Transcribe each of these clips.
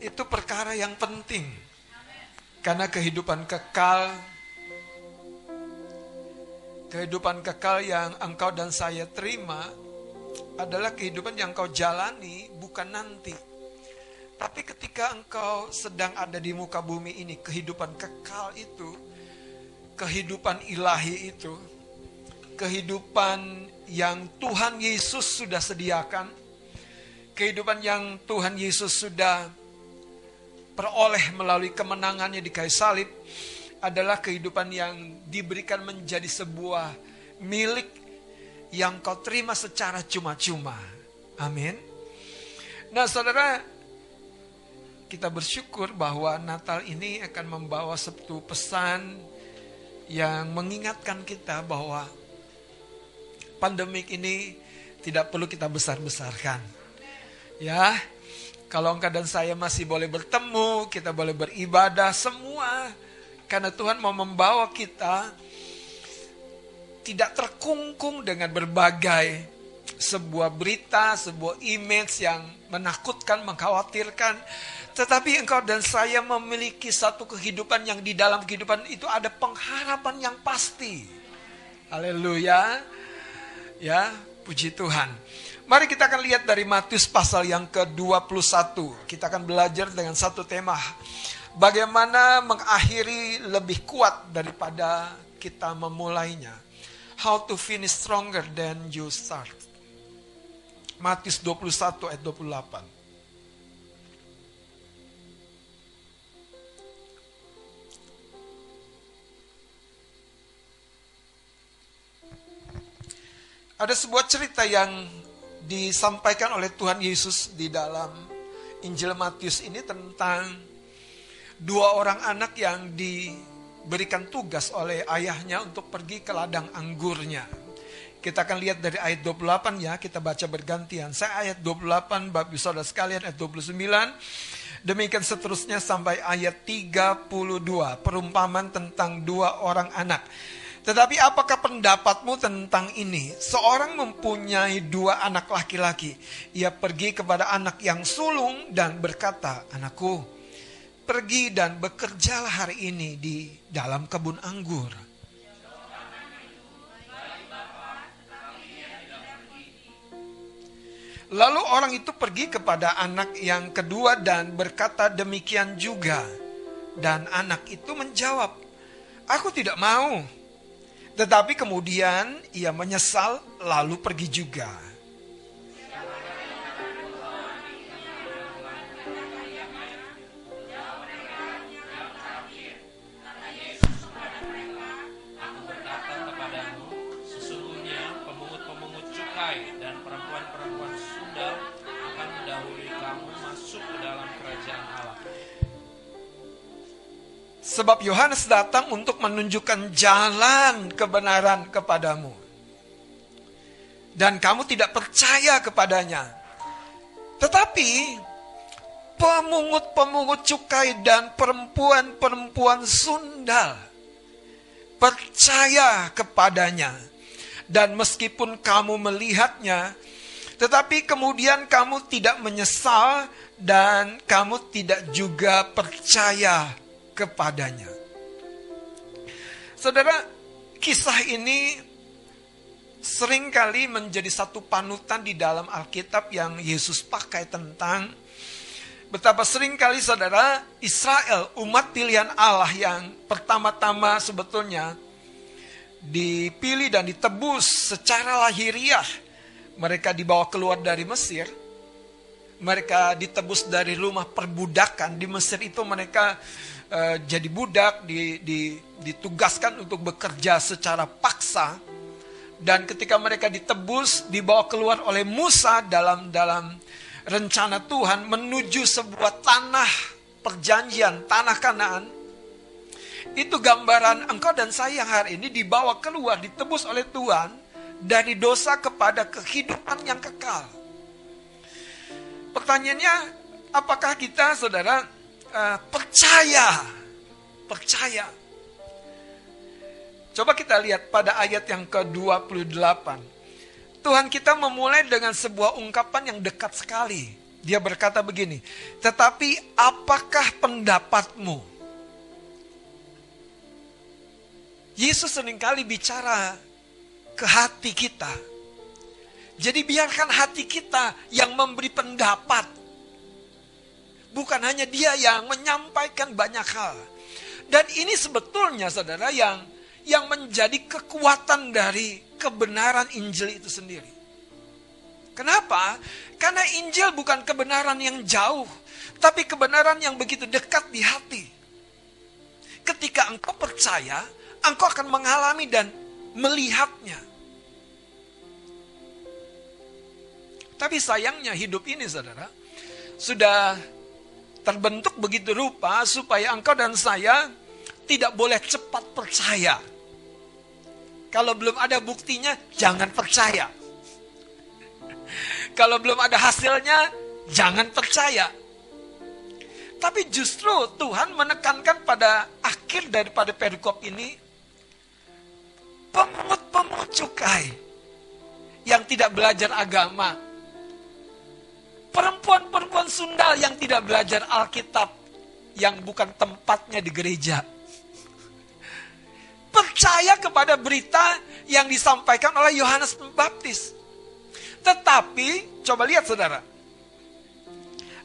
itu perkara yang penting. Karena kehidupan kekal kehidupan kekal yang engkau dan saya terima adalah kehidupan yang engkau jalani bukan nanti. Tapi ketika engkau sedang ada di muka bumi ini, kehidupan kekal itu, kehidupan ilahi itu, kehidupan yang Tuhan Yesus sudah sediakan, kehidupan yang Tuhan Yesus sudah peroleh melalui kemenangannya di kayu salib adalah kehidupan yang diberikan menjadi sebuah milik yang kau terima secara cuma-cuma. Amin. Nah, saudara, kita bersyukur bahwa Natal ini akan membawa satu pesan yang mengingatkan kita bahwa pandemik ini tidak perlu kita besar-besarkan. Ya, kalau engkau dan saya masih boleh bertemu, kita boleh beribadah semua karena Tuhan mau membawa kita tidak terkungkung dengan berbagai sebuah berita, sebuah image yang menakutkan, mengkhawatirkan. Tetapi engkau dan saya memiliki satu kehidupan yang di dalam kehidupan itu ada pengharapan yang pasti. Haleluya. Ya, puji Tuhan. Mari kita akan lihat dari Matius pasal yang ke-21. Kita akan belajar dengan satu tema. Bagaimana mengakhiri lebih kuat daripada kita memulainya. How to finish stronger than you start. Matius 21 ayat 28. Ada sebuah cerita yang disampaikan oleh Tuhan Yesus di dalam Injil Matius ini tentang dua orang anak yang diberikan tugas oleh ayahnya untuk pergi ke ladang anggurnya. Kita akan lihat dari ayat 28 ya, kita baca bergantian. Saya ayat 28, Bapak Saudara sekalian ayat 29. Demikian seterusnya sampai ayat 32, perumpamaan tentang dua orang anak. Tetapi apakah pendapatmu tentang ini? Seorang mempunyai dua anak laki-laki. Ia pergi kepada anak yang sulung dan berkata, Anakku, pergi dan bekerjalah hari ini di dalam kebun anggur. Lalu orang itu pergi kepada anak yang kedua dan berkata demikian juga. Dan anak itu menjawab, Aku tidak mau. Tetapi kemudian ia menyesal lalu pergi juga. Sebab Yohanes datang untuk menunjukkan jalan kebenaran kepadamu. Dan kamu tidak percaya kepadanya. Tetapi pemungut-pemungut cukai dan perempuan-perempuan sundal percaya kepadanya. Dan meskipun kamu melihatnya, tetapi kemudian kamu tidak menyesal dan kamu tidak juga percaya kepadanya. Saudara, kisah ini sering kali menjadi satu panutan di dalam Alkitab yang Yesus pakai tentang betapa sering kali saudara Israel, umat pilihan Allah yang pertama-tama sebetulnya dipilih dan ditebus secara lahiriah. Mereka dibawa keluar dari Mesir, mereka ditebus dari rumah perbudakan. Di Mesir itu mereka uh, jadi budak, di, di, ditugaskan untuk bekerja secara paksa. Dan ketika mereka ditebus, dibawa keluar oleh Musa dalam dalam rencana Tuhan menuju sebuah tanah perjanjian, tanah Kanaan. Itu gambaran engkau dan saya yang hari ini dibawa keluar, ditebus oleh Tuhan dari dosa kepada kehidupan yang kekal. Pertanyaannya, apakah kita saudara uh, percaya? Percaya. Coba kita lihat pada ayat yang ke-28. Tuhan kita memulai dengan sebuah ungkapan yang dekat sekali. Dia berkata begini, "Tetapi apakah pendapatmu?" Yesus sering kali bicara ke hati kita. Jadi biarkan hati kita yang memberi pendapat. Bukan hanya dia yang menyampaikan banyak hal. Dan ini sebetulnya saudara yang yang menjadi kekuatan dari kebenaran Injil itu sendiri. Kenapa? Karena Injil bukan kebenaran yang jauh, tapi kebenaran yang begitu dekat di hati. Ketika engkau percaya, engkau akan mengalami dan melihatnya. Tapi sayangnya hidup ini saudara, sudah terbentuk begitu rupa supaya engkau dan saya tidak boleh cepat percaya. Kalau belum ada buktinya, jangan percaya. Kalau belum ada hasilnya, jangan percaya. Tapi justru Tuhan menekankan pada akhir daripada perikop ini, pemungut-pemungut cukai yang tidak belajar agama, perempuan-perempuan sundal yang tidak belajar Alkitab yang bukan tempatnya di gereja. Percaya kepada berita yang disampaikan oleh Yohanes Pembaptis. Tetapi, coba lihat saudara.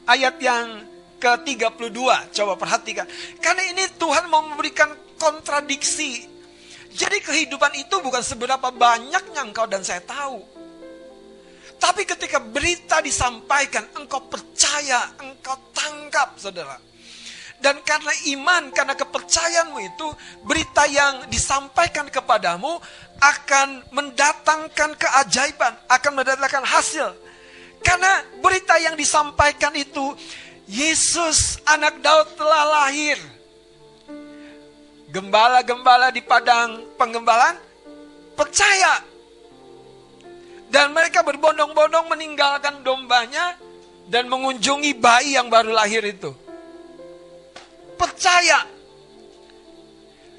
Ayat yang ke-32, coba perhatikan. Karena ini Tuhan mau memberikan kontradiksi. Jadi kehidupan itu bukan seberapa banyaknya engkau dan saya tahu. Tapi ketika berita disampaikan, engkau percaya, engkau tangkap, saudara. Dan karena iman, karena kepercayaanmu itu, berita yang disampaikan kepadamu akan mendatangkan keajaiban, akan mendatangkan hasil. Karena berita yang disampaikan itu, Yesus anak Daud telah lahir. Gembala-gembala di padang penggembalaan percaya dan mereka berbondong-bondong meninggalkan dombanya dan mengunjungi bayi yang baru lahir itu. Percaya.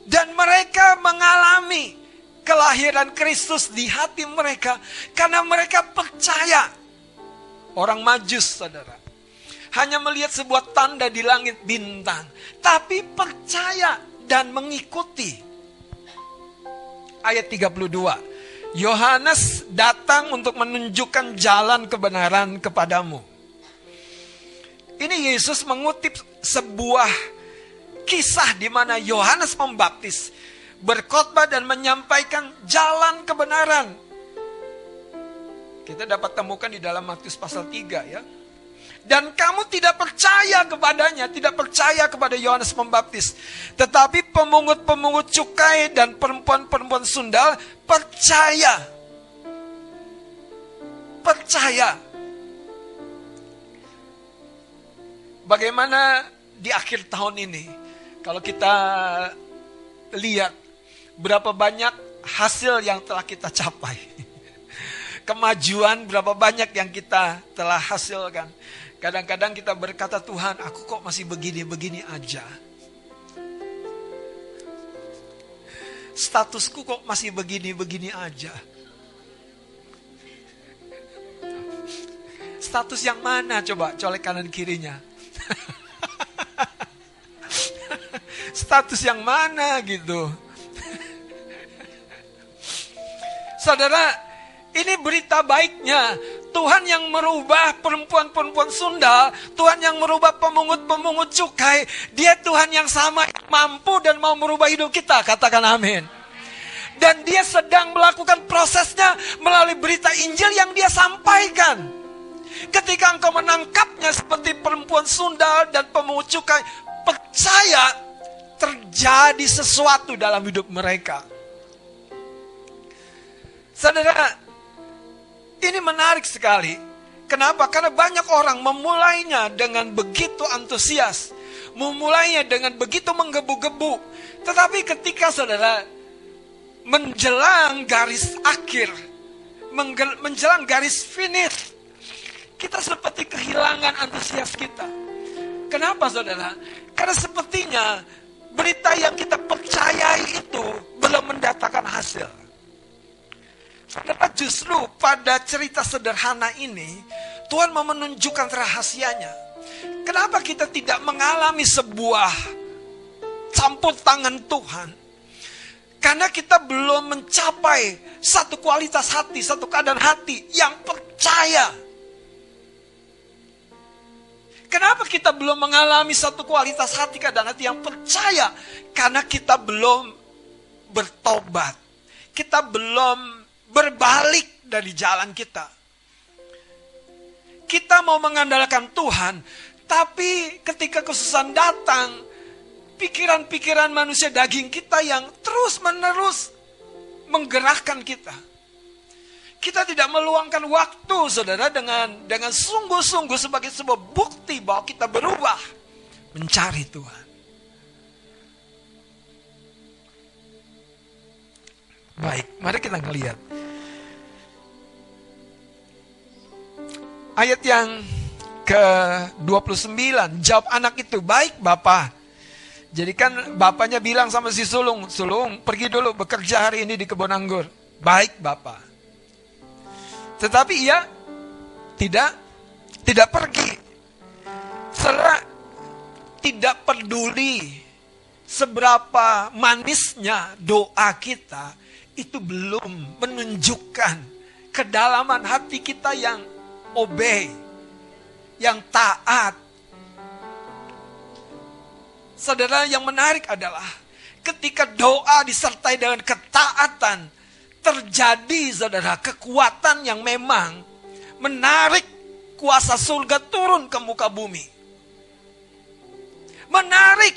Dan mereka mengalami kelahiran Kristus di hati mereka karena mereka percaya. Orang majus, saudara. Hanya melihat sebuah tanda di langit bintang. Tapi percaya dan mengikuti. Ayat 32. Yohanes datang untuk menunjukkan jalan kebenaran kepadamu. Ini Yesus mengutip sebuah kisah di mana Yohanes Pembaptis berkhotbah dan menyampaikan jalan kebenaran. Kita dapat temukan di dalam Matius pasal 3 ya dan kamu tidak percaya kepadanya, tidak percaya kepada Yohanes Pembaptis. Tetapi pemungut-pemungut cukai dan perempuan-perempuan sundal percaya. Percaya. Bagaimana di akhir tahun ini kalau kita lihat berapa banyak hasil yang telah kita capai. Kemajuan berapa banyak yang kita telah hasilkan Kadang-kadang kita berkata, Tuhan, aku kok masih begini-begini aja. Statusku kok masih begini-begini aja. Status yang mana coba colek kanan kirinya? Status yang mana gitu? Saudara, ini berita baiknya. Tuhan yang merubah perempuan-perempuan Sunda, Tuhan yang merubah pemungut-pemungut cukai, dia Tuhan yang sama yang mampu dan mau merubah hidup kita, katakan amin. Dan dia sedang melakukan prosesnya melalui berita Injil yang dia sampaikan. Ketika engkau menangkapnya seperti perempuan Sunda dan pemungut cukai, percaya terjadi sesuatu dalam hidup mereka. Saudara, ini menarik sekali. Kenapa? Karena banyak orang memulainya dengan begitu antusias. Memulainya dengan begitu menggebu-gebu. Tetapi ketika saudara menjelang garis akhir, menjelang garis finish, kita seperti kehilangan antusias kita. Kenapa saudara? Karena sepertinya berita yang kita percayai itu belum mendatangkan hasil. Saudara justru pada cerita sederhana ini, Tuhan mau menunjukkan rahasianya. Kenapa kita tidak mengalami sebuah campur tangan Tuhan? Karena kita belum mencapai satu kualitas hati, satu keadaan hati yang percaya. Kenapa kita belum mengalami satu kualitas hati, keadaan hati yang percaya? Karena kita belum bertobat. Kita belum berbalik dari jalan kita. Kita mau mengandalkan Tuhan, tapi ketika kesusahan datang, pikiran-pikiran manusia daging kita yang terus-menerus menggerakkan kita. Kita tidak meluangkan waktu, saudara, dengan dengan sungguh-sungguh sebagai sebuah bukti bahwa kita berubah mencari Tuhan. Baik, mari kita ngelihat. Ayat yang ke-29, jawab anak itu, baik Bapak. Jadi kan bapaknya bilang sama si sulung, sulung pergi dulu bekerja hari ini di kebun anggur. Baik Bapak. Tetapi ia tidak tidak pergi. Setelah tidak peduli seberapa manisnya doa kita, itu belum menunjukkan kedalaman hati kita yang obey, yang taat. Saudara yang menarik adalah ketika doa disertai dengan ketaatan, terjadi saudara kekuatan yang memang menarik kuasa surga turun ke muka bumi. Menarik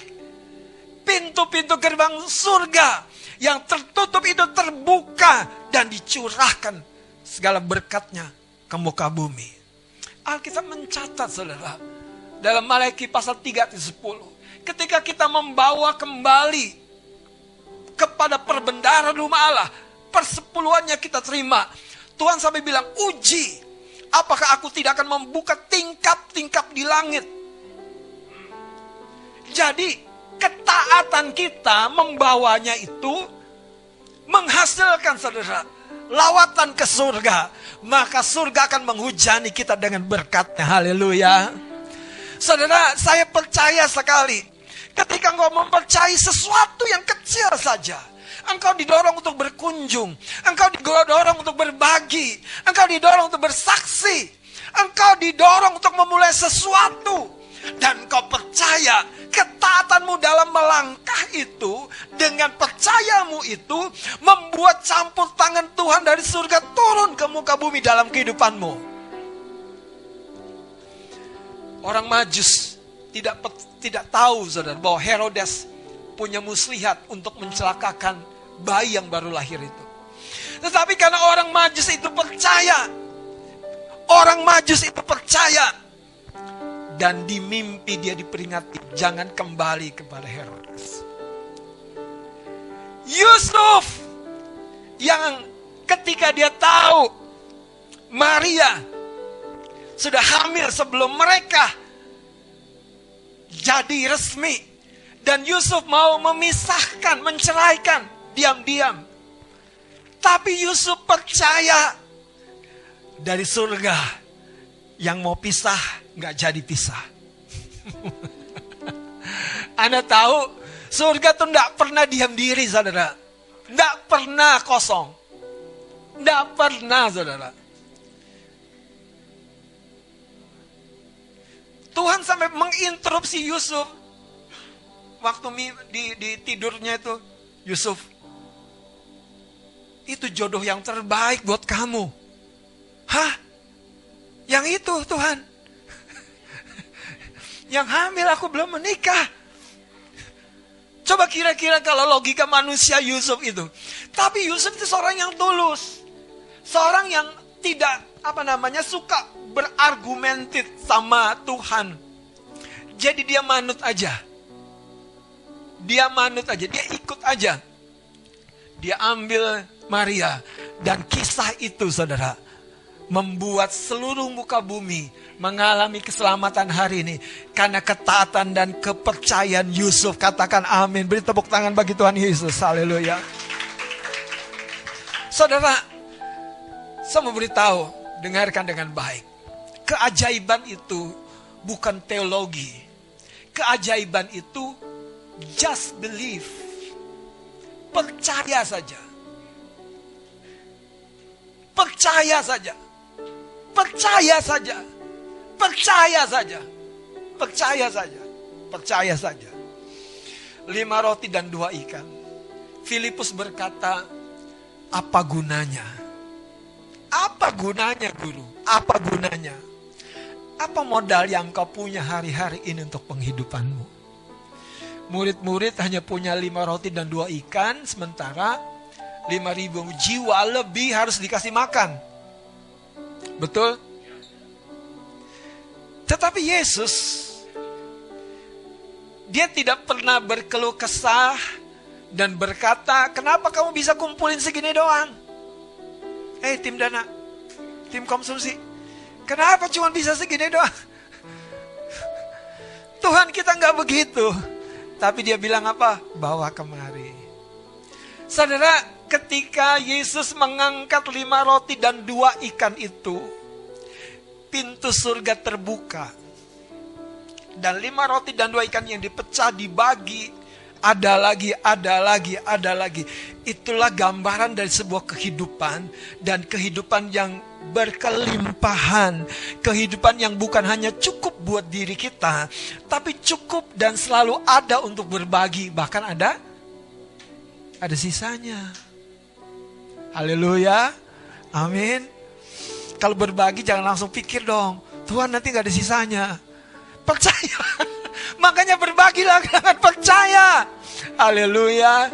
pintu-pintu gerbang surga yang tertutup itu terbuka dan dicurahkan segala berkatnya ke muka bumi. Alkitab mencatat saudara dalam Malaki pasal 3 ayat 10 ketika kita membawa kembali kepada perbendaharaan rumah Allah persepuluhannya kita terima Tuhan sampai bilang uji apakah aku tidak akan membuka tingkap-tingkap di langit jadi ketaatan kita membawanya itu menghasilkan saudara lawatan ke surga, maka surga akan menghujani kita dengan berkatnya. Haleluya. Saudara, saya percaya sekali ketika engkau mempercayai sesuatu yang kecil saja, engkau didorong untuk berkunjung, engkau didorong untuk berbagi, engkau didorong untuk bersaksi, engkau didorong untuk memulai sesuatu dan kau percaya ketaatanmu dalam melangkah itu dengan percayamu itu membuat campur tangan Tuhan dari surga turun ke muka bumi dalam kehidupanmu. Orang Majus tidak tidak tahu saudara bahwa Herodes punya muslihat untuk mencelakakan bayi yang baru lahir itu. Tetapi karena orang Majus itu percaya, orang Majus itu percaya dan di mimpi dia diperingati, jangan kembali kepada Herodes. Yusuf yang ketika dia tahu Maria sudah hamil sebelum mereka jadi resmi dan Yusuf mau memisahkan, menceraikan diam-diam. Tapi Yusuf percaya dari surga yang mau pisah nggak jadi pisah. Anda tahu surga tuh nggak pernah diam diri saudara. Nggak pernah kosong. Nggak pernah saudara. Tuhan sampai menginterupsi Yusuf. Waktu di, di tidurnya itu, Yusuf, itu jodoh yang terbaik buat kamu. Hah? Yang itu Tuhan. Yang hamil aku belum menikah. Coba kira-kira kalau logika manusia Yusuf itu. Tapi Yusuf itu seorang yang tulus. Seorang yang tidak apa namanya suka berargumentit sama Tuhan. Jadi dia manut aja. Dia manut aja, dia ikut aja. Dia ambil Maria dan kisah itu saudara membuat seluruh muka bumi mengalami keselamatan hari ini karena ketaatan dan kepercayaan Yusuf. Katakan amin. Beri tepuk tangan bagi Tuhan Yesus. Haleluya. Saudara, saya mau beritahu, dengarkan dengan baik. keajaiban itu bukan teologi. Keajaiban itu just believe. Percaya saja. Percaya saja. Percaya saja. Percaya saja. Percaya saja. Percaya saja. Lima roti dan dua ikan. Filipus berkata, apa gunanya? Apa gunanya guru? Apa gunanya? Apa modal yang kau punya hari-hari ini untuk penghidupanmu? Murid-murid hanya punya lima roti dan dua ikan, sementara lima ribu jiwa lebih harus dikasih makan. Betul? Tetapi Yesus, dia tidak pernah berkeluh kesah dan berkata, kenapa kamu bisa kumpulin segini doang? Eh hey, tim dana, tim konsumsi, kenapa cuma bisa segini doang? Tuhan kita nggak begitu. Tapi dia bilang apa? Bawa kemari. Saudara, ketika Yesus mengangkat lima roti dan dua ikan itu, pintu surga terbuka. Dan lima roti dan dua ikan yang dipecah dibagi. Ada lagi, ada lagi, ada lagi. Itulah gambaran dari sebuah kehidupan. Dan kehidupan yang berkelimpahan. Kehidupan yang bukan hanya cukup buat diri kita. Tapi cukup dan selalu ada untuk berbagi. Bahkan ada, ada sisanya. Haleluya. Amin. Kalau berbagi jangan langsung pikir dong. Tuhan nanti gak ada sisanya. Percaya. Makanya berbagilah dengan percaya. Haleluya.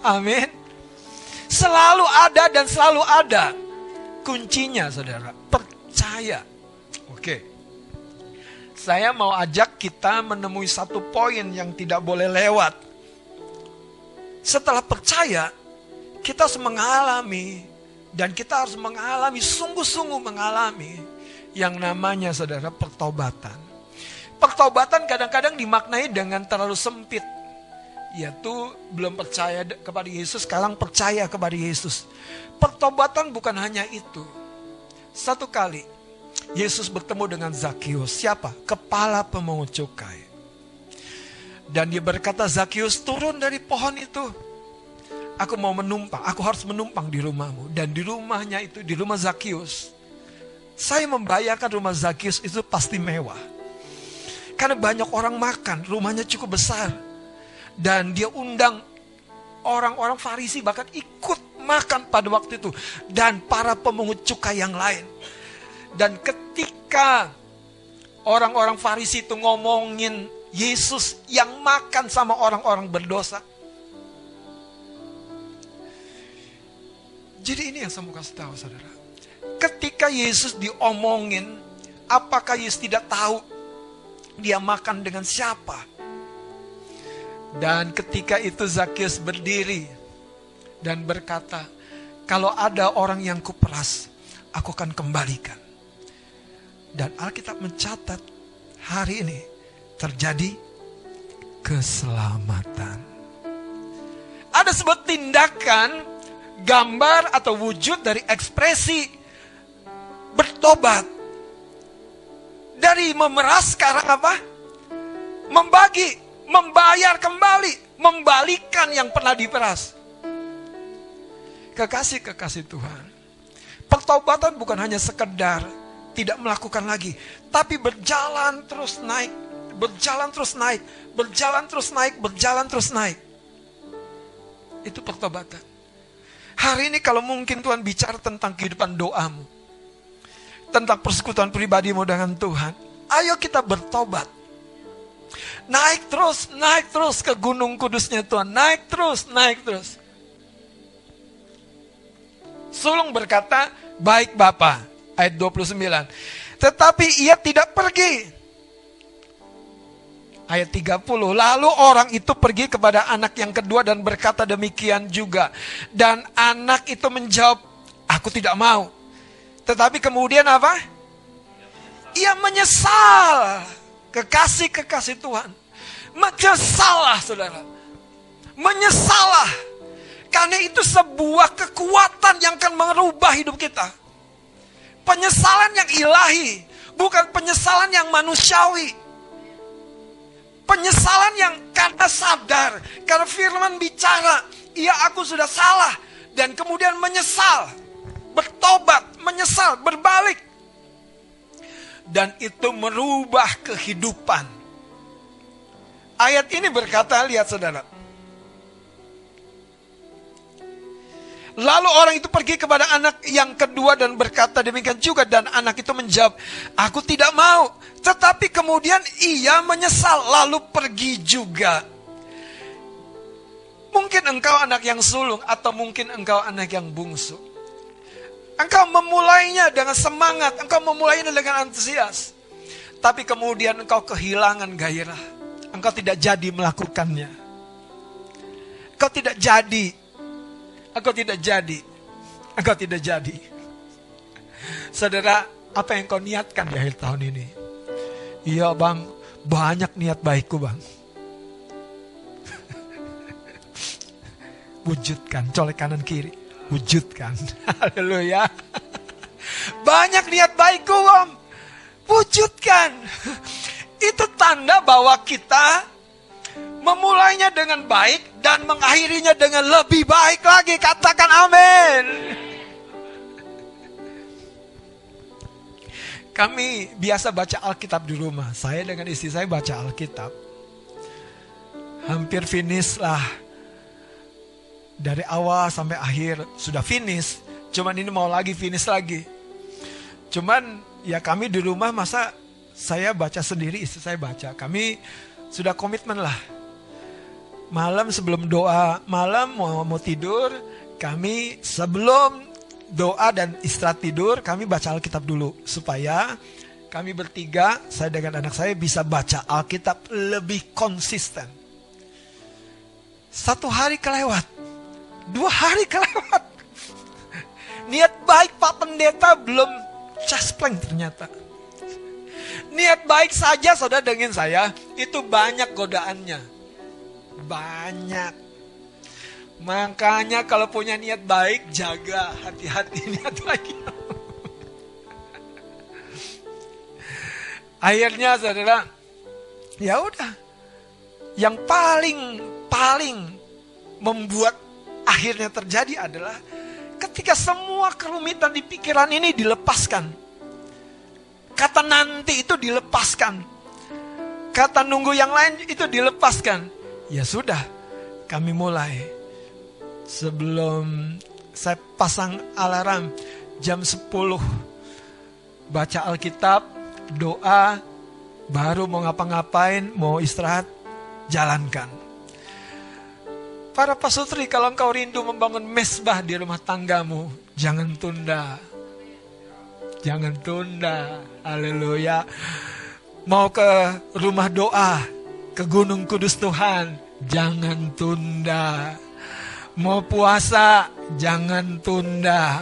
Amin. Selalu ada dan selalu ada. Kuncinya saudara. Percaya. Oke. Saya mau ajak kita menemui satu poin yang tidak boleh lewat. Setelah percaya, kita harus mengalami dan kita harus mengalami, sungguh-sungguh mengalami yang namanya saudara pertobatan. Pertobatan kadang-kadang dimaknai dengan terlalu sempit. Yaitu belum percaya kepada Yesus, sekarang percaya kepada Yesus. Pertobatan bukan hanya itu. Satu kali Yesus bertemu dengan Zakius. Siapa? Kepala pemungut cukai. Dan dia berkata, Zakius turun dari pohon itu aku mau menumpang, aku harus menumpang di rumahmu. Dan di rumahnya itu, di rumah Zakius. Saya membayangkan rumah Zakius itu pasti mewah. Karena banyak orang makan, rumahnya cukup besar. Dan dia undang orang-orang Farisi bahkan ikut makan pada waktu itu. Dan para pemungut cukai yang lain. Dan ketika orang-orang Farisi itu ngomongin Yesus yang makan sama orang-orang berdosa. Jadi ini yang saya mau kasih tahu saudara. Ketika Yesus diomongin, apakah Yesus tidak tahu dia makan dengan siapa? Dan ketika itu Zakius berdiri dan berkata, kalau ada orang yang kuperas, aku akan kembalikan. Dan Alkitab mencatat hari ini terjadi keselamatan. Ada sebuah tindakan gambar atau wujud dari ekspresi bertobat. Dari memeras sekarang apa? Membagi, membayar kembali, membalikan yang pernah diperas. Kekasih-kekasih Tuhan. Pertobatan bukan hanya sekedar tidak melakukan lagi, tapi berjalan terus naik, berjalan terus naik, berjalan terus naik, berjalan terus naik. Itu pertobatan. Hari ini kalau mungkin Tuhan bicara tentang kehidupan doamu. Tentang persekutuan pribadimu dengan Tuhan. Ayo kita bertobat. Naik terus, naik terus ke gunung kudusnya Tuhan. Naik terus, naik terus. Sulung berkata, baik Bapak. Ayat 29. Tetapi ia tidak pergi ayat 30. Lalu orang itu pergi kepada anak yang kedua dan berkata demikian juga. Dan anak itu menjawab, aku tidak mau. Tetapi kemudian apa? Ia menyesal. Kekasih-kekasih Tuhan. Menyesalah saudara. Menyesalah. Karena itu sebuah kekuatan yang akan merubah hidup kita. Penyesalan yang ilahi Bukan penyesalan yang manusiawi. Penyesalan yang karena sadar, karena firman bicara, iya aku sudah salah. Dan kemudian menyesal, bertobat, menyesal, berbalik. Dan itu merubah kehidupan. Ayat ini berkata, lihat saudara. Lalu orang itu pergi kepada anak yang kedua dan berkata demikian juga. Dan anak itu menjawab, aku tidak mau. Tetapi kemudian ia menyesal lalu pergi juga. Mungkin engkau anak yang sulung atau mungkin engkau anak yang bungsu. Engkau memulainya dengan semangat, engkau memulainya dengan antusias. Tapi kemudian engkau kehilangan gairah. Engkau tidak jadi melakukannya. Engkau tidak jadi Engkau tidak jadi. Engkau tidak jadi. Saudara, apa yang kau niatkan di akhir tahun ini? Iya bang, banyak niat baikku bang. Wujudkan, colek kanan kiri. Wujudkan. Haleluya. Banyak niat baikku bang. Wujudkan. Itu tanda bahwa kita memulainya dengan baik dan mengakhirinya dengan lebih baik lagi. Katakan amin. Kami biasa baca Alkitab di rumah. Saya dengan istri saya baca Alkitab. Hampir finish lah. Dari awal sampai akhir sudah finish. Cuman ini mau lagi finish lagi. Cuman ya kami di rumah masa saya baca sendiri, istri saya baca. Kami sudah komitmen lah malam sebelum doa malam mau mau tidur kami sebelum doa dan istirahat tidur kami baca Alkitab dulu supaya kami bertiga saya dengan anak saya bisa baca Alkitab lebih konsisten. Satu hari kelewat, dua hari kelewat. Niat baik Pak Pendeta belum caspleng ternyata. Niat baik saja saudara dengan saya itu banyak godaannya banyak. Makanya kalau punya niat baik, jaga hati-hati niat baik. Akhirnya saudara, ya udah. Yang paling paling membuat akhirnya terjadi adalah ketika semua kerumitan di pikiran ini dilepaskan. Kata nanti itu dilepaskan. Kata nunggu yang lain itu dilepaskan Ya sudah, kami mulai. Sebelum saya pasang alarm jam 10 baca Alkitab, doa, baru mau ngapa-ngapain, mau istirahat, jalankan. Para pasutri, kalau engkau rindu membangun mesbah di rumah tanggamu, jangan tunda. Jangan tunda. Haleluya. Mau ke rumah doa, ke Gunung Kudus Tuhan, jangan tunda. Mau puasa, jangan tunda.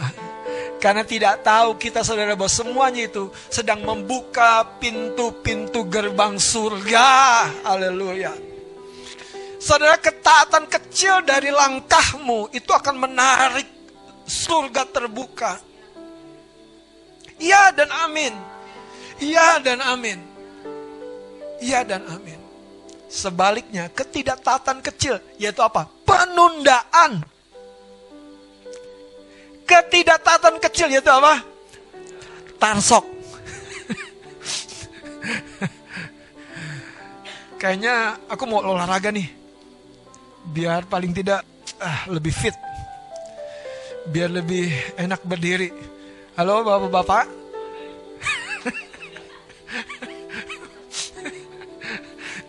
Karena tidak tahu kita saudara bahwa semuanya itu sedang membuka pintu-pintu gerbang surga. Haleluya. Saudara ketaatan kecil dari langkahmu itu akan menarik surga terbuka. Iya dan amin. Iya dan amin. Iya dan amin. Sebaliknya, ketidaktaatan kecil, yaitu apa? Penundaan. Ketidaktaatan kecil, yaitu apa? Tarsok. Kayaknya aku mau olahraga nih. Biar paling tidak ah, lebih fit. Biar lebih enak berdiri. Halo bapak-bapak.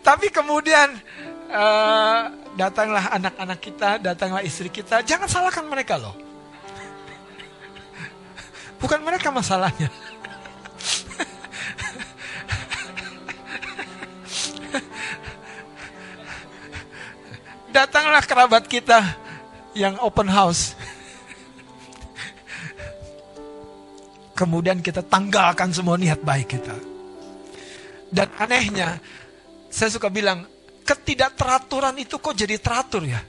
Tapi kemudian uh, datanglah anak-anak kita, datanglah istri kita. Jangan salahkan mereka loh. Bukan mereka masalahnya. Datanglah kerabat kita yang open house. Kemudian kita tanggalkan semua niat baik kita. Dan anehnya, saya suka bilang, ketidakteraturan itu kok jadi teratur ya?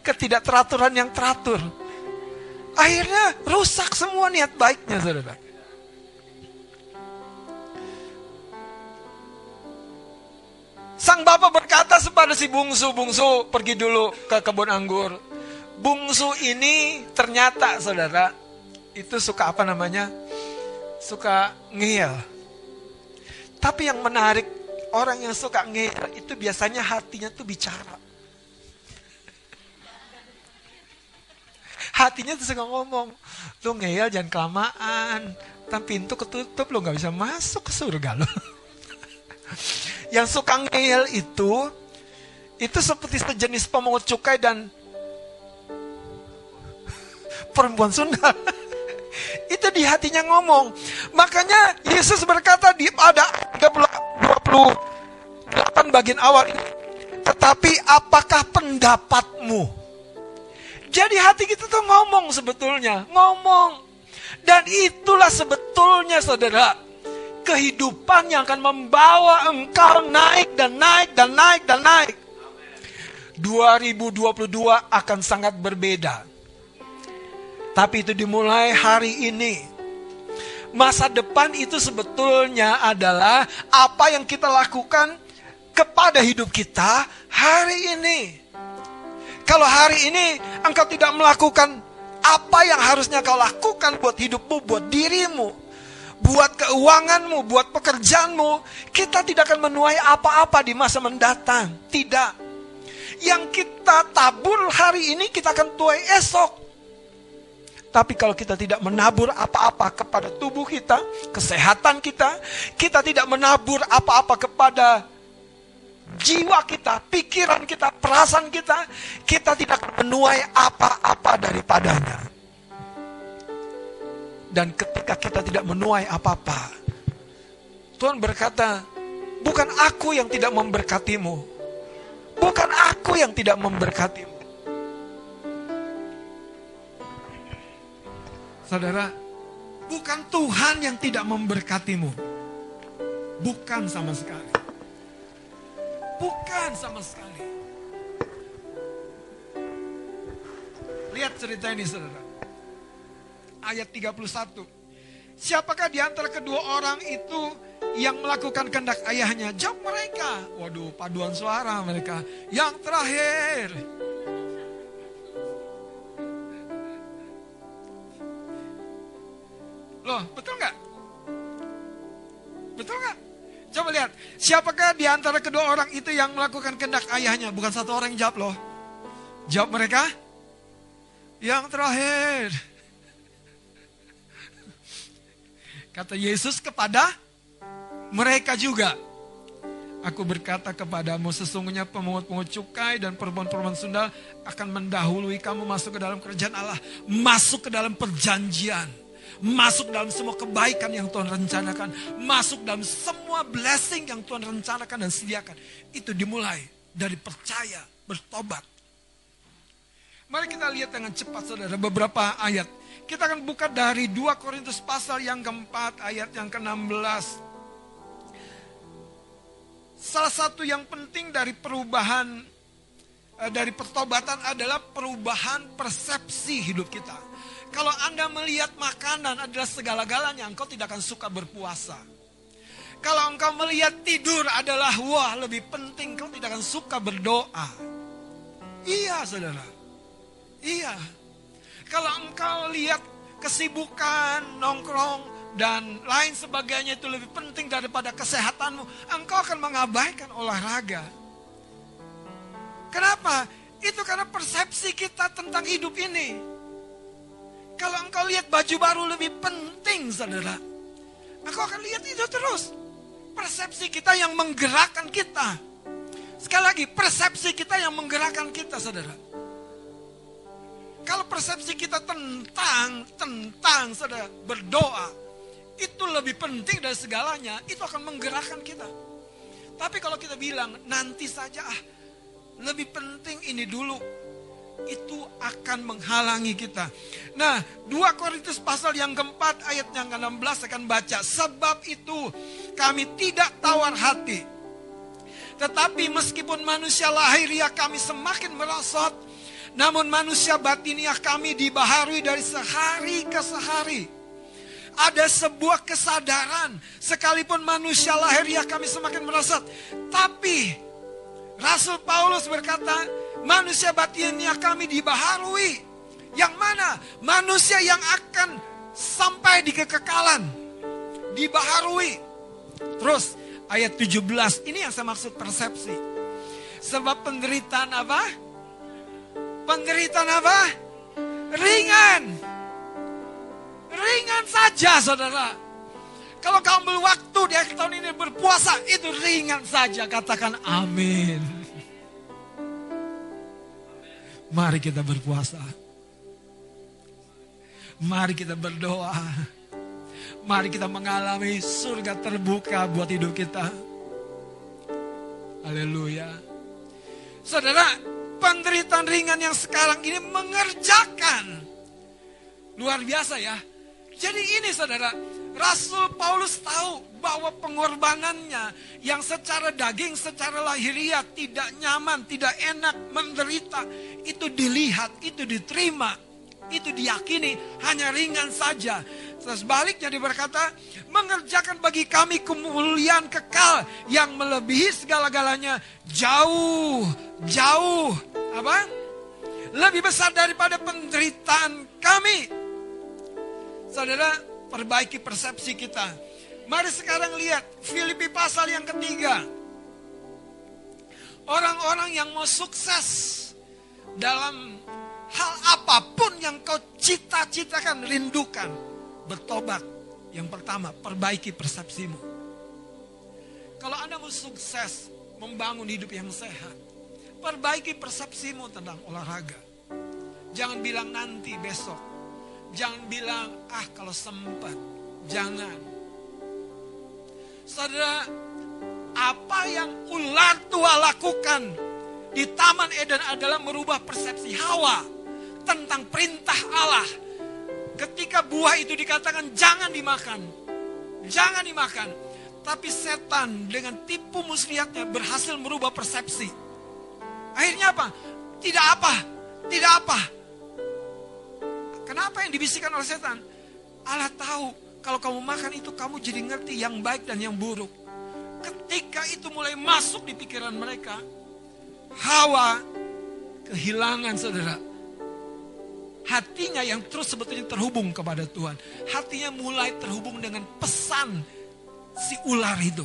Ketidakteraturan yang teratur. Akhirnya rusak semua niat baiknya, saudara. Sang bapak berkata kepada si bungsu, bungsu pergi dulu ke kebun anggur. Bungsu ini ternyata saudara, itu suka apa namanya? Suka ngeyel. Tapi yang menarik, orang yang suka ngeyel itu biasanya hatinya tuh bicara. Hatinya tuh suka ngomong, lu ngeyel jangan kelamaan, tapi pintu ketutup lo nggak bisa masuk ke surga lo. yang suka ngeyel itu itu seperti sejenis pemungut cukai dan perempuan Sunda. itu di hatinya ngomong. Makanya Yesus berkata di pada 28 bagian awal ini. Tetapi apakah pendapatmu? Jadi hati kita tuh ngomong sebetulnya. Ngomong. Dan itulah sebetulnya saudara kehidupan yang akan membawa engkau naik dan naik dan naik dan naik. 2022 akan sangat berbeda. Tapi itu dimulai hari ini. Masa depan itu sebetulnya adalah apa yang kita lakukan kepada hidup kita hari ini. Kalau hari ini engkau tidak melakukan apa yang harusnya kau lakukan buat hidupmu, buat dirimu, buat keuanganmu, buat pekerjaanmu, kita tidak akan menuai apa-apa di masa mendatang. Tidak. Yang kita tabur hari ini kita akan tuai esok. Tapi kalau kita tidak menabur apa-apa kepada tubuh kita, kesehatan kita, kita tidak menabur apa-apa kepada jiwa kita, pikiran kita, perasaan kita, kita tidak menuai apa-apa daripadanya. Dan ketika kita tidak menuai apa-apa, Tuhan berkata, bukan aku yang tidak memberkatimu. Bukan aku yang tidak memberkatimu. Saudara, bukan Tuhan yang tidak memberkatimu. Bukan sama sekali. Bukan sama sekali. Lihat cerita ini saudara ayat 31. Siapakah di antara kedua orang itu yang melakukan kehendak ayahnya? Jawab mereka. Waduh, paduan suara mereka. Yang terakhir. Betul nggak? Betul nggak? Coba lihat, siapakah di antara kedua orang itu yang melakukan kehendak ayahnya? Bukan satu orang yang jawab loh. Jawab mereka. Yang terakhir. Kata Yesus kepada mereka juga. Aku berkata kepadamu sesungguhnya pemungut-pemungut cukai dan perempuan-perempuan sundal akan mendahului kamu masuk ke dalam kerajaan Allah. Masuk ke dalam perjanjian. Masuk dalam semua kebaikan yang Tuhan rencanakan. Masuk dalam semua blessing yang Tuhan rencanakan dan sediakan. Itu dimulai dari percaya, bertobat. Mari kita lihat dengan cepat saudara beberapa ayat kita akan buka dari 2 Korintus pasal yang keempat ayat yang ke-16. Salah satu yang penting dari perubahan eh, dari pertobatan adalah perubahan persepsi hidup kita. Kalau Anda melihat makanan adalah segala-galanya, engkau tidak akan suka berpuasa. Kalau engkau melihat tidur adalah wah lebih penting, engkau tidak akan suka berdoa. Iya, saudara. Iya. Kalau engkau lihat kesibukan, nongkrong, dan lain sebagainya itu lebih penting daripada kesehatanmu, engkau akan mengabaikan olahraga. Kenapa? Itu karena persepsi kita tentang hidup ini. Kalau engkau lihat baju baru lebih penting, saudara. Engkau akan lihat itu terus. Persepsi kita yang menggerakkan kita. Sekali lagi, persepsi kita yang menggerakkan kita, saudara. Kalau persepsi kita tentang, tentang saudara, berdoa, itu lebih penting dari segalanya, itu akan menggerakkan kita. Tapi kalau kita bilang, nanti saja ah, lebih penting ini dulu, itu akan menghalangi kita. Nah, 2 Korintus pasal yang keempat ayat yang ke-16 akan baca. Sebab itu kami tidak tawar hati. Tetapi meskipun manusia lahiriah kami semakin merosot, Namun manusia batiniah kami dibaharui dari sehari ke sehari. Ada sebuah kesadaran, sekalipun manusia lahiriah kami semakin merosot. Tapi Rasul Paulus berkata, manusia batiniah kami dibaharui. Yang mana? Manusia yang akan sampai di kekekalan. Dibaharui. Terus ayat 17, ini yang saya maksud persepsi. Sebab penderitaan apa? Penderitaan apa? Ringan. Ringan saja saudara. Kalau kamu waktu di akhir tahun ini berpuasa, itu ringan saja. Katakan amin. Mari kita berpuasa. Mari kita berdoa. Mari kita mengalami surga terbuka buat hidup kita. Haleluya. Saudara, penderitaan ringan yang sekarang ini mengerjakan. Luar biasa ya. Jadi ini saudara, Rasul Paulus tahu bahwa pengorbanannya yang secara daging, secara lahiriah tidak nyaman, tidak enak, menderita. Itu dilihat, itu diterima, itu diyakini hanya ringan saja. Sebaliknya dia berkata, mengerjakan bagi kami kemuliaan kekal yang melebihi segala-galanya jauh, jauh, apa? Lebih besar daripada penderitaan kami. Saudara, perbaiki persepsi kita. Mari sekarang lihat Filipi pasal yang ketiga. Orang-orang yang mau sukses dalam hal apa pun yang kau cita-citakan, rindukan, bertobat. Yang pertama, perbaiki persepsimu. Kalau Anda mau sukses membangun hidup yang sehat, perbaiki persepsimu tentang olahraga. Jangan bilang nanti besok. Jangan bilang ah kalau sempat. Jangan. Saudara, apa yang ular tua lakukan di Taman Eden adalah merubah persepsi Hawa tentang perintah Allah. Ketika buah itu dikatakan jangan dimakan. Jangan dimakan. Tapi setan dengan tipu muslihatnya berhasil merubah persepsi. Akhirnya apa? Tidak apa. Tidak apa. Kenapa yang dibisikkan oleh setan? Allah tahu kalau kamu makan itu kamu jadi ngerti yang baik dan yang buruk. Ketika itu mulai masuk di pikiran mereka, Hawa kehilangan saudara. Hatinya yang terus sebetulnya terhubung kepada Tuhan. Hatinya mulai terhubung dengan pesan si ular itu.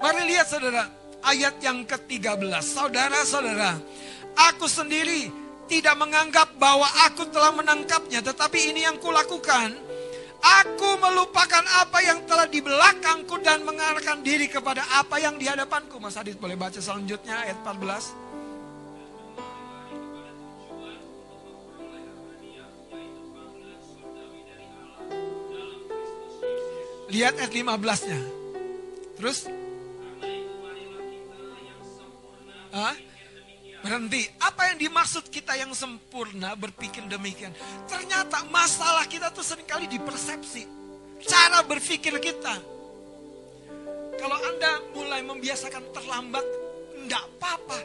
Mari lihat saudara, ayat yang ke-13. Saudara-saudara, aku sendiri tidak menganggap bahwa aku telah menangkapnya. Tetapi ini yang kulakukan. Aku melupakan apa yang telah di belakangku dan mengarahkan diri kepada apa yang di hadapanku. Mas Adit boleh baca selanjutnya ayat 14. Lihat ayat 15-nya. Terus? Hah? Berhenti. Apa yang dimaksud kita yang sempurna berpikir demikian? Ternyata masalah kita tuh sering kali di persepsi. Cara berpikir kita. Kalau Anda mulai membiasakan terlambat, enggak apa-apa.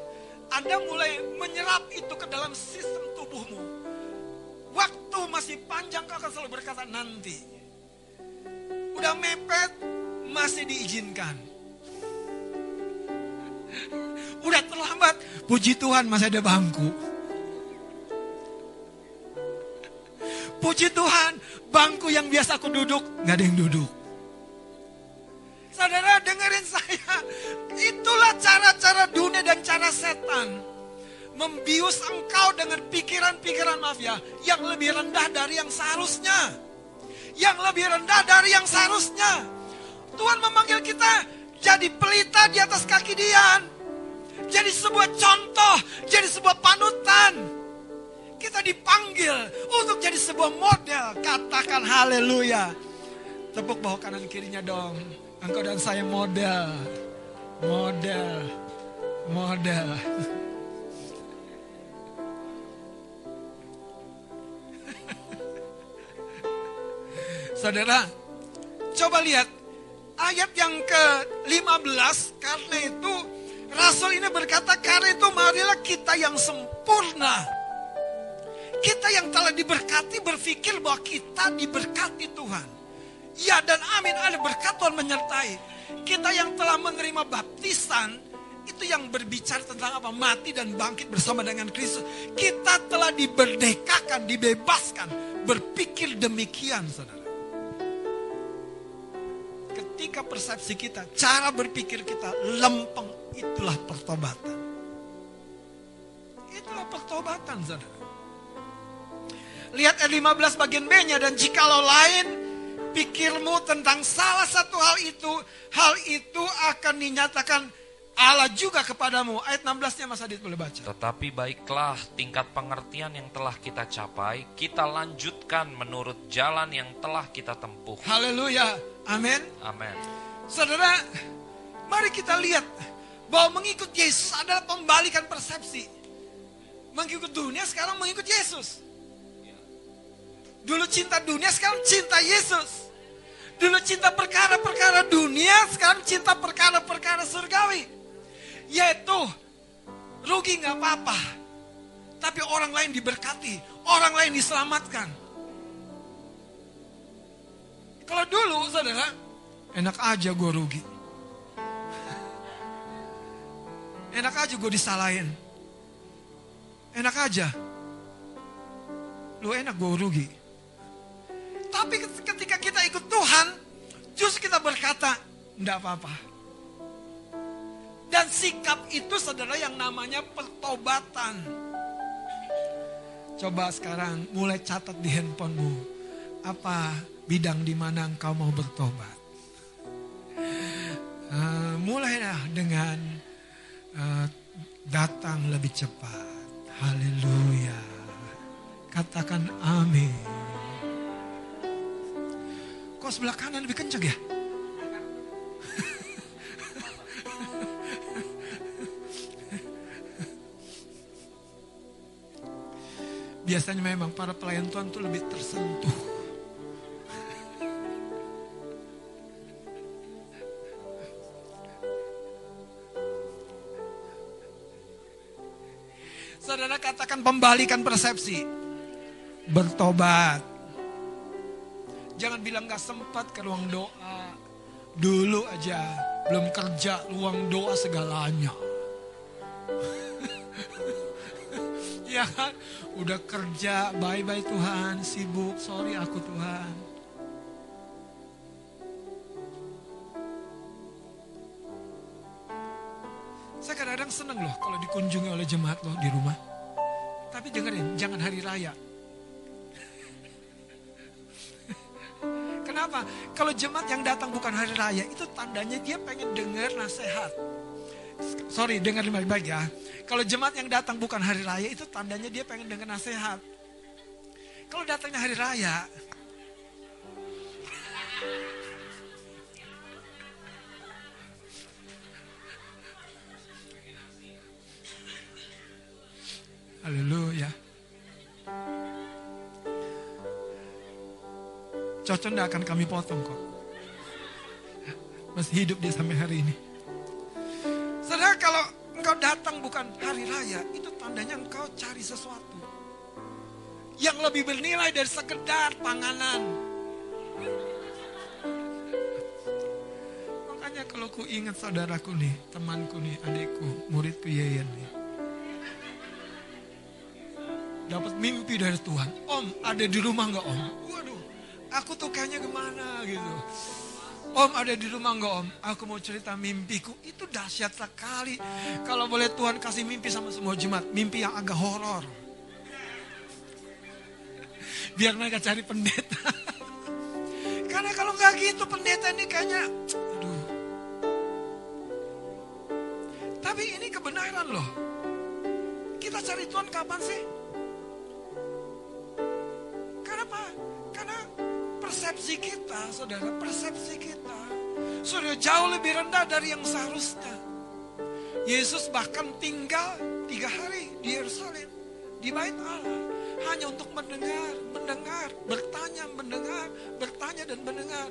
Anda mulai menyerap itu ke dalam sistem tubuhmu. Waktu masih panjang kau akan selalu berkata nanti. Udah mepet, masih diizinkan. Udah terlambat, puji Tuhan masih ada bangku. Puji Tuhan, bangku yang biasa aku duduk, nggak ada yang duduk. Saudara dengerin saya, itulah cara-cara dunia dan cara setan. Membius engkau dengan pikiran-pikiran mafia yang lebih rendah dari yang seharusnya. Yang lebih rendah dari yang seharusnya. Tuhan memanggil kita jadi pelita di atas kaki Dian. Jadi sebuah contoh, jadi sebuah panutan. Kita dipanggil untuk jadi sebuah model. Katakan haleluya. Tepuk bawah kanan kirinya dong. Engkau dan saya model. Model. Model. Saudara, coba lihat ayat yang ke-15 karena itu Rasul ini berkata karena itu marilah kita yang sempurna Kita yang telah diberkati berpikir bahwa kita diberkati Tuhan. Ya dan amin ada berkat Tuhan menyertai. Kita yang telah menerima baptisan itu yang berbicara tentang apa? Mati dan bangkit bersama dengan Kristus. Kita telah diberdekakan, dibebaskan. Berpikir demikian, saudara. Ketika persepsi kita, cara berpikir kita lempeng, itulah pertobatan. Itulah pertobatan, saudara. Lihat ayat 15 bagian B-nya dan jikalau lain pikirmu tentang salah satu hal itu, hal itu akan dinyatakan Allah juga kepadamu. Ayat 16-nya Mas Adit boleh baca. Tetapi baiklah tingkat pengertian yang telah kita capai, kita lanjutkan menurut jalan yang telah kita tempuh. Haleluya. Amin. Amin. Saudara, mari kita lihat bahwa mengikut Yesus adalah pembalikan persepsi. Mengikut dunia sekarang mengikut Yesus. Dulu cinta dunia sekarang cinta Yesus. Dulu cinta perkara-perkara dunia sekarang cinta perkara-perkara surgawi. Yaitu rugi nggak apa-apa. Tapi orang lain diberkati, orang lain diselamatkan. Kalau dulu saudara, enak aja gue rugi. Enak aja gue disalahin. Enak aja. Lu enak gue rugi. Tapi ketika kita ikut Tuhan, justru kita berkata, enggak apa-apa. Dan sikap itu saudara yang namanya pertobatan. Coba sekarang mulai catat di handphonemu. Apa bidang di mana engkau mau bertobat. Uh, mulailah dengan uh, datang lebih cepat. Haleluya. Katakan amin. Kok sebelah kanan lebih kencang ya? Biasanya memang para pelayan Tuhan itu lebih tersentuh. Katakan pembalikan persepsi. Bertobat. Jangan bilang gak sempat ke ruang doa. Dulu aja belum kerja ruang doa segalanya. ya kan? Udah kerja, bye-bye Tuhan, sibuk, sorry aku Tuhan. Saya kadang-kadang seneng loh kalau dikunjungi oleh jemaat loh di rumah. Tapi dengerin, jangan hari raya. Kenapa? Kalau jemaat yang datang bukan hari raya, itu tandanya dia pengen dengar nasihat. Sorry, dengar baik-baik ya. Kalau jemaat yang datang bukan hari raya, itu tandanya dia pengen dengar nasihat. Kalau datangnya hari raya, Haleluya. Cocok tidak akan kami potong kok. Masih hidup dia sampai hari ini. Saudara kalau engkau datang bukan hari raya, itu tandanya engkau cari sesuatu. Yang lebih bernilai dari sekedar panganan. Makanya kalau ku ingat saudaraku nih, temanku nih, adikku, muridku Yeyen nih. Dapat mimpi dari Tuhan. Om, ada di rumah nggak om? Waduh, aku tuh kayaknya ke mana gitu. Om ada di rumah nggak om? Aku mau cerita mimpiku. Itu dahsyat sekali. Kalau boleh Tuhan kasih mimpi sama semua jemaat. Mimpi yang agak horor. Biar mereka cari pendeta. Karena kalau nggak gitu pendeta ini kayaknya, aduh. Tapi ini kebenaran loh. Kita cari Tuhan kapan sih? Saudara, persepsi kita sudah jauh lebih rendah dari yang seharusnya. Yesus bahkan tinggal tiga hari di Yerusalem, di bait Allah, hanya untuk mendengar, mendengar, bertanya, mendengar, bertanya dan mendengar.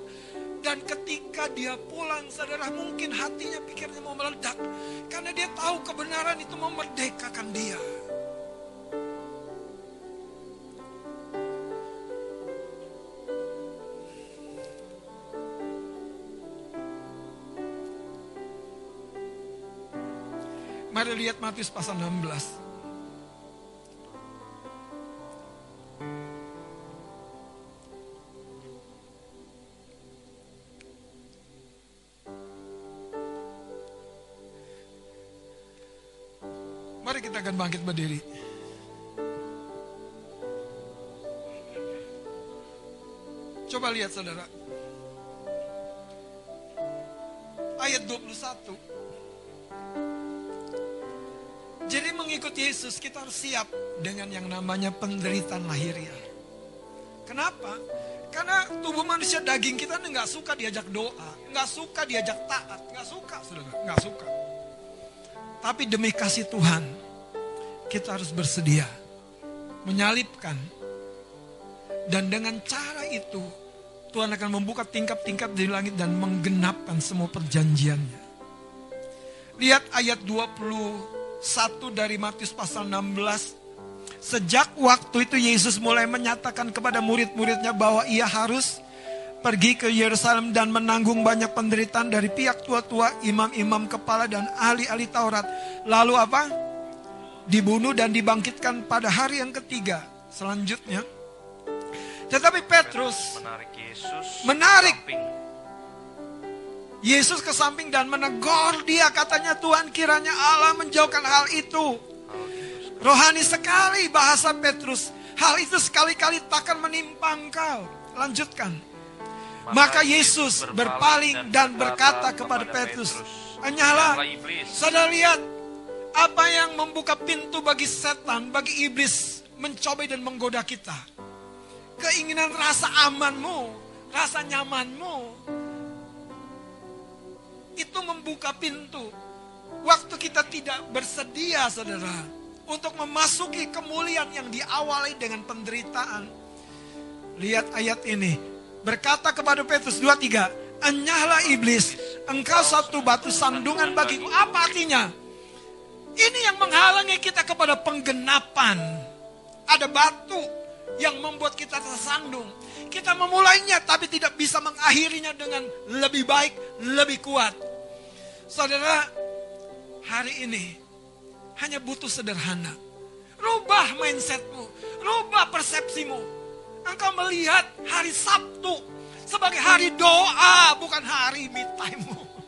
Dan ketika dia pulang, saudara, mungkin hatinya pikirnya mau meledak. Karena dia tahu kebenaran itu memerdekakan dia. Mari lihat Matius pasal 16. Mari kita akan bangkit berdiri. Coba lihat saudara. Ayat 21. Mengikuti Yesus kita harus siap dengan yang namanya penderitaan lahiriah. Kenapa? Karena tubuh manusia daging kita nggak suka diajak doa, nggak suka diajak taat, nggak suka, saudara, nggak suka. Tapi demi kasih Tuhan, kita harus bersedia menyalipkan. Dan dengan cara itu, Tuhan akan membuka tingkap-tingkap di langit dan menggenapkan semua perjanjiannya. Lihat ayat 21 dari Matius pasal 16. Sejak waktu itu Yesus mulai menyatakan kepada murid-muridnya bahwa ia harus pergi ke Yerusalem dan menanggung banyak penderitaan dari pihak tua-tua, imam-imam kepala dan ahli-ahli Taurat. Lalu apa? Dibunuh dan dibangkitkan pada hari yang ketiga. Selanjutnya, tetapi Petrus menarik Yesus menarik. Yesus ke samping dan menegur dia katanya Tuhan kiranya Allah menjauhkan hal itu. Rohani sekali bahasa Petrus. Hal itu sekali-kali takkan menimpa engkau. Lanjutkan. Maka Yesus berpaling dan berkata kepada Petrus, Enyahlah, saudara lihat apa yang membuka pintu bagi setan, bagi iblis mencoba dan menggoda kita. Keinginan rasa amanmu, rasa nyamanmu, itu membuka pintu. Waktu kita tidak bersedia, saudara, untuk memasuki kemuliaan yang diawali dengan penderitaan. Lihat ayat ini. Berkata kepada Petrus 23, Enyahlah iblis, engkau satu batu sandungan bagiku. Apa artinya? Ini yang menghalangi kita kepada penggenapan. Ada batu yang membuat kita tersandung. Kita memulainya tapi tidak bisa mengakhirinya dengan lebih baik, lebih kuat. Saudara, hari ini hanya butuh sederhana. Rubah mindsetmu, rubah persepsimu. Engkau melihat hari Sabtu sebagai hari doa, bukan hari me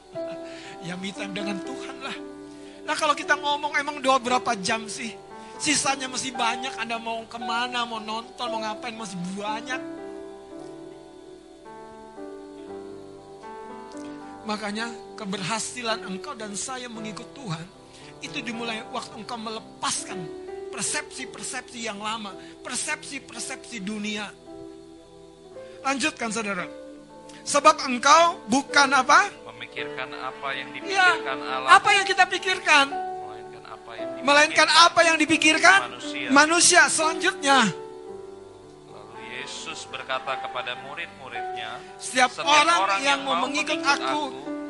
ya me dengan Tuhan lah. Nah kalau kita ngomong emang doa berapa jam sih? Sisanya masih banyak, Anda mau ke mana, mau nonton, mau ngapain, masih banyak. Makanya keberhasilan engkau dan saya mengikut Tuhan, itu dimulai waktu engkau melepaskan persepsi-persepsi yang lama, persepsi-persepsi dunia. Lanjutkan saudara. Sebab engkau bukan apa? memikirkan apa yang Ya, dipikirkan Allah, apa yang kita pikirkan? melainkan apa yang dipikirkan Melainkan apa yang dipikirkan manusia. manusia. Selanjutnya, berkata kepada murid-muridnya, setiap, orang, yang mau mengikut aku,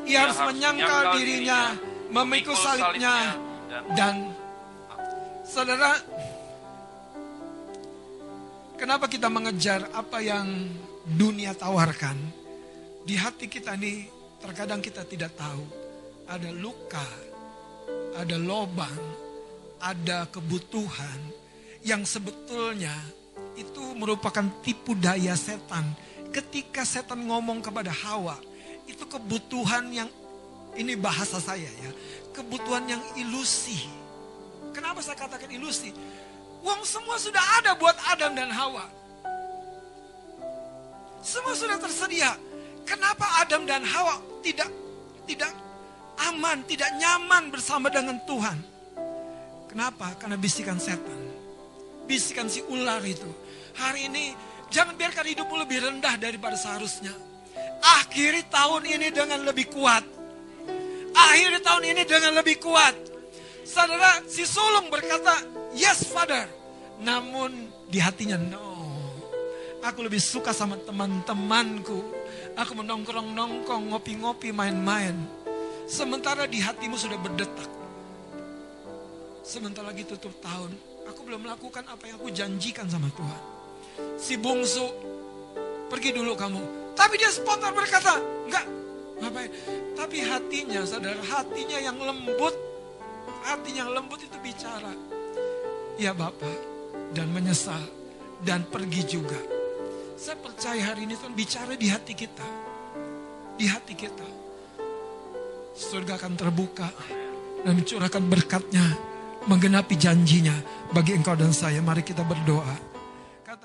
ia harus menyangkal dirinya, memikul salibnya, dan dan saudara, kenapa kita mengejar apa yang dunia tawarkan? Di hati kita nih, terkadang kita tidak tahu ada luka, ada lobang, ada kebutuhan yang sebetulnya itu merupakan tipu daya setan. Ketika setan ngomong kepada Hawa, itu kebutuhan yang ini bahasa saya ya, kebutuhan yang ilusi. Kenapa saya katakan ilusi? Uang semua sudah ada buat Adam dan Hawa. Semua sudah tersedia. Kenapa Adam dan Hawa tidak tidak aman, tidak nyaman bersama dengan Tuhan? Kenapa? Karena bisikan setan. Bisikan si ular itu. Hari ini jangan biarkan hidupmu lebih rendah daripada seharusnya. Akhiri tahun ini dengan lebih kuat. Akhiri tahun ini dengan lebih kuat. Saudara, si sulung berkata, yes father. Namun di hatinya, no. Aku lebih suka sama teman-temanku. Aku menongkrong-nongkrong, ngopi-ngopi, main-main. Sementara di hatimu sudah berdetak. Sebentar lagi tutup tahun. Aku belum melakukan apa yang aku janjikan sama Tuhan. Si bungsu, pergi dulu kamu. Tapi dia spontan berkata, enggak, ngapain. Tapi hatinya, saudara, hatinya yang lembut, hati yang lembut itu bicara. Ya Bapak, dan menyesal, dan pergi juga. Saya percaya hari ini Tuhan bicara di hati kita. Di hati kita. Surga akan terbuka dan mencurahkan berkatnya, menggenapi janjinya bagi engkau dan saya. Mari kita berdoa.